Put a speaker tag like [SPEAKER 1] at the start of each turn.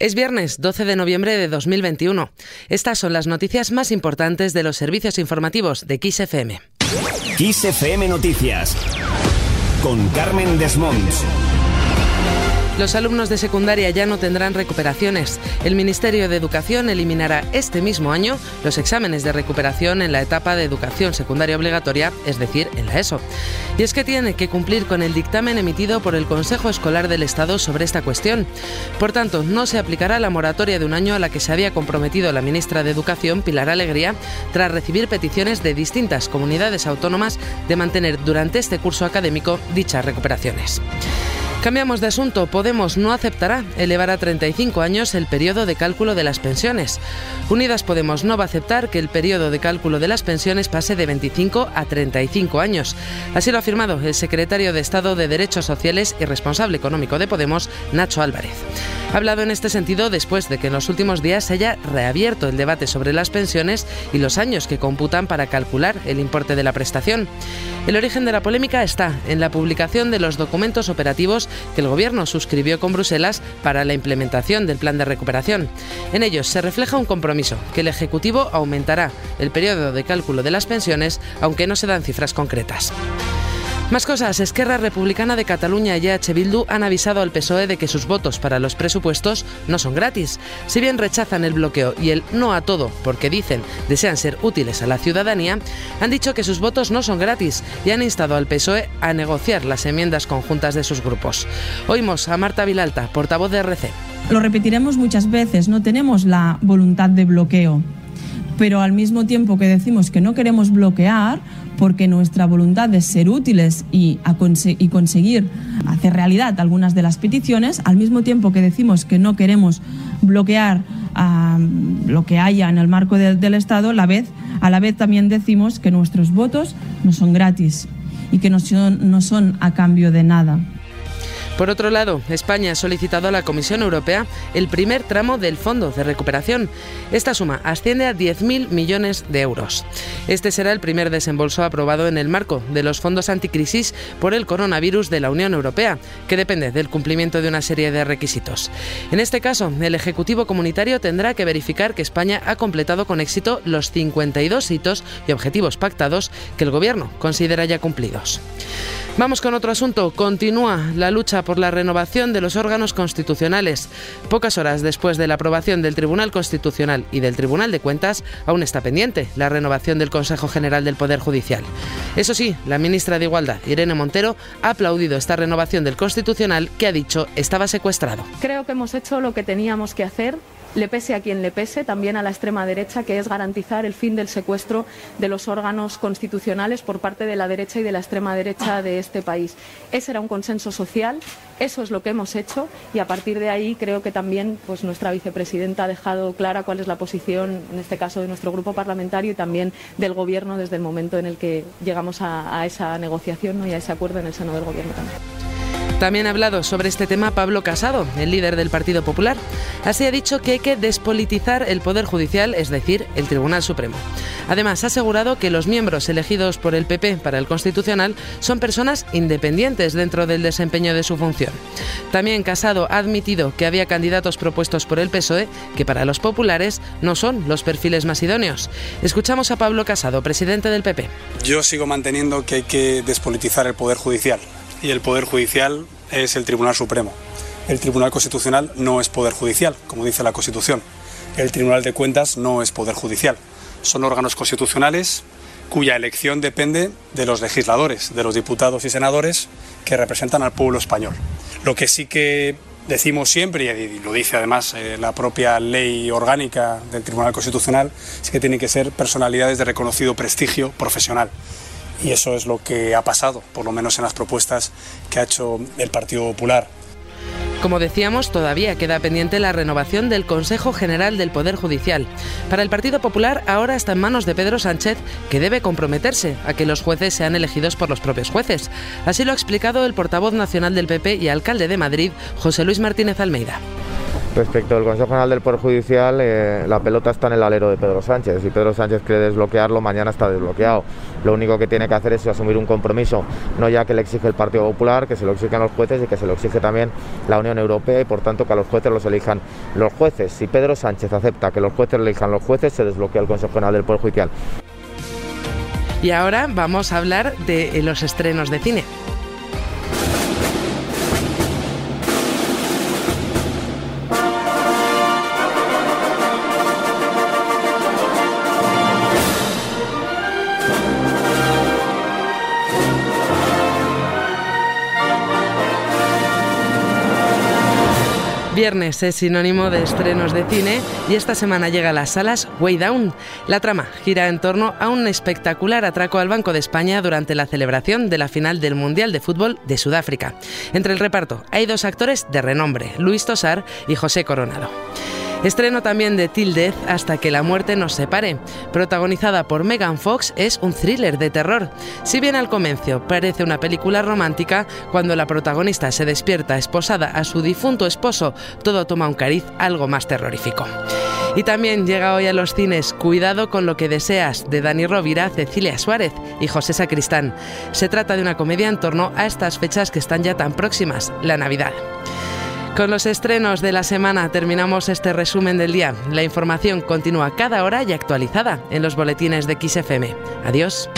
[SPEAKER 1] Es viernes 12 de noviembre de 2021. Estas son las noticias más importantes de los servicios informativos de XFM.
[SPEAKER 2] XFM Noticias con Carmen Desmonts.
[SPEAKER 1] Los alumnos de secundaria ya no tendrán recuperaciones. El Ministerio de Educación eliminará este mismo año los exámenes de recuperación en la etapa de educación secundaria obligatoria, es decir, en la ESO. Y es que tiene que cumplir con el dictamen emitido por el Consejo Escolar del Estado sobre esta cuestión. Por tanto, no se aplicará la moratoria de un año a la que se había comprometido la ministra de Educación, Pilar Alegría, tras recibir peticiones de distintas comunidades autónomas de mantener durante este curso académico dichas recuperaciones. Cambiamos de asunto. Podemos no aceptará elevar a 35 años el periodo de cálculo de las pensiones. Unidas Podemos no va a aceptar que el periodo de cálculo de las pensiones pase de 25 a 35 años. Así lo ha afirmado el secretario de Estado de Derechos Sociales y responsable económico de Podemos, Nacho Álvarez. Ha hablado en este sentido después de que en los últimos días se haya reabierto el debate sobre las pensiones y los años que computan para calcular el importe de la prestación. El origen de la polémica está en la publicación de los documentos operativos que el Gobierno suscribió con Bruselas para la implementación del plan de recuperación. En ellos se refleja un compromiso, que el Ejecutivo aumentará el periodo de cálculo de las pensiones, aunque no se dan cifras concretas. Más cosas. Esquerra Republicana de Cataluña y H. Bildu han avisado al PSOE de que sus votos para los presupuestos no son gratis. Si bien rechazan el bloqueo y el no a todo porque dicen desean ser útiles a la ciudadanía, han dicho que sus votos no son gratis y han instado al PSOE a negociar las enmiendas conjuntas de sus grupos. Oímos a Marta Vilalta, portavoz de RC.
[SPEAKER 3] Lo repetiremos muchas veces, no tenemos la voluntad de bloqueo pero al mismo tiempo que decimos que no queremos bloquear, porque nuestra voluntad es ser útiles y, y, conseguir hacer realidad algunas de las peticiones, al mismo tiempo que decimos que no queremos bloquear lo que haya en el marco del Estado, la vez, a la vez también decimos que nuestros votos no son gratis y que no son, no son a cambio de nada.
[SPEAKER 1] Por otro lado, España ha solicitado a la Comisión Europea el primer tramo del Fondo de Recuperación. Esta suma asciende a 10.000 millones de euros. Este será el primer desembolso aprobado en el marco de los fondos anticrisis por el coronavirus de la Unión Europea, que depende del cumplimiento de una serie de requisitos. En este caso, el Ejecutivo Comunitario tendrá que verificar que España ha completado con éxito los 52 hitos y objetivos pactados que el Gobierno considera ya cumplidos. Vamos con otro asunto. Continúa la lucha por la renovación de los órganos constitucionales. Pocas horas después de la aprobación del Tribunal Constitucional y del Tribunal de Cuentas, aún está pendiente la renovación del Consejo General del Poder Judicial. Eso sí, la ministra de Igualdad, Irene Montero, ha aplaudido esta renovación del Constitucional que ha dicho estaba secuestrado.
[SPEAKER 4] Creo que hemos hecho lo que teníamos que hacer le pese a quien le pese, también a la extrema derecha, que es garantizar el fin del secuestro de los órganos constitucionales por parte de la derecha y de la extrema derecha de este país. Ese era un consenso social, eso es lo que hemos hecho y a partir de ahí creo que también pues, nuestra vicepresidenta ha dejado clara cuál es la posición, en este caso, de nuestro grupo parlamentario y también del Gobierno desde el momento en el que llegamos a, esa negociación y a ese acuerdo en el seno del Gobierno también.
[SPEAKER 1] También ha hablado sobre este tema Pablo Casado, el líder del Partido Popular. Así ha dicho que hay que despolitizar el Poder Judicial, es decir, el Tribunal Supremo. Además, ha asegurado que los miembros elegidos por el PP para el Constitucional son personas independientes dentro del desempeño de su función. También Casado ha admitido que había candidatos propuestos por el PSOE que para los populares no son los perfiles más idóneos. Escuchamos a Pablo Casado, presidente del PP.
[SPEAKER 5] Yo sigo manteniendo que hay que despolitizar el Poder Judicial y el Poder Judicial es el Tribunal Supremo. El Tribunal Constitucional no es Poder Judicial, como dice la Constitución. El Tribunal de Cuentas no es Poder Judicial. Son órganos constitucionales cuya elección depende de los legisladores, de los diputados y senadores que representan al pueblo español. Lo que sí que decimos siempre, y lo dice además eh, la propia ley orgánica del Tribunal Constitucional, es que tienen que ser personalidades de reconocido prestigio profesional y eso es lo que ha pasado, por lo menos en las propuestas que ha hecho el Partido Popular.
[SPEAKER 1] Como decíamos, todavía queda pendiente la renovación del Consejo General del Poder Judicial. Para el Partido Popular ahora está en manos de Pedro Sánchez, que debe comprometerse a que los jueces sean elegidos por los propios jueces. Así lo ha explicado el portavoz nacional del PP y alcalde de Madrid, José Luis Martínez Almeida.
[SPEAKER 6] Respecto al Consejo General del Poder Judicial, eh, la pelota está en el alero de Pedro Sánchez. Si Pedro Sánchez quiere desbloquearlo, mañana está desbloqueado. Lo único que tiene que hacer es asumir un compromiso, no ya que le exige el Partido Popular, que se lo exigen los jueces y que se lo exige también la Unión Europea y por tanto que a los jueces los elijan los jueces. Si Pedro Sánchez acepta que los jueces elijan los jueces, se desbloquea el Consejo General del Poder Judicial.
[SPEAKER 1] Y ahora vamos a hablar de los estrenos de cine. Viernes es sinónimo de estrenos de cine y esta semana llega a las salas Way Down. La trama gira en torno a un espectacular atraco al Banco de España durante la celebración de la final del Mundial de Fútbol de Sudáfrica. Entre el reparto hay dos actores de renombre, Luis Tosar y José Coronado. Estreno también de Till Death hasta que la muerte nos separe. Protagonizada por Megan Fox, es un thriller de terror. Si bien al comienzo parece una película romántica, cuando la protagonista se despierta esposada a su difunto esposo, todo toma un cariz algo más terrorífico. Y también llega hoy a los cines Cuidado con lo que deseas de Dani Rovira, Cecilia Suárez y José Sacristán. Se trata de una comedia en torno a estas fechas que están ya tan próximas, la Navidad. Con los estrenos de la semana terminamos este resumen del día. La información continúa cada hora y actualizada en los boletines de XFM. Adiós.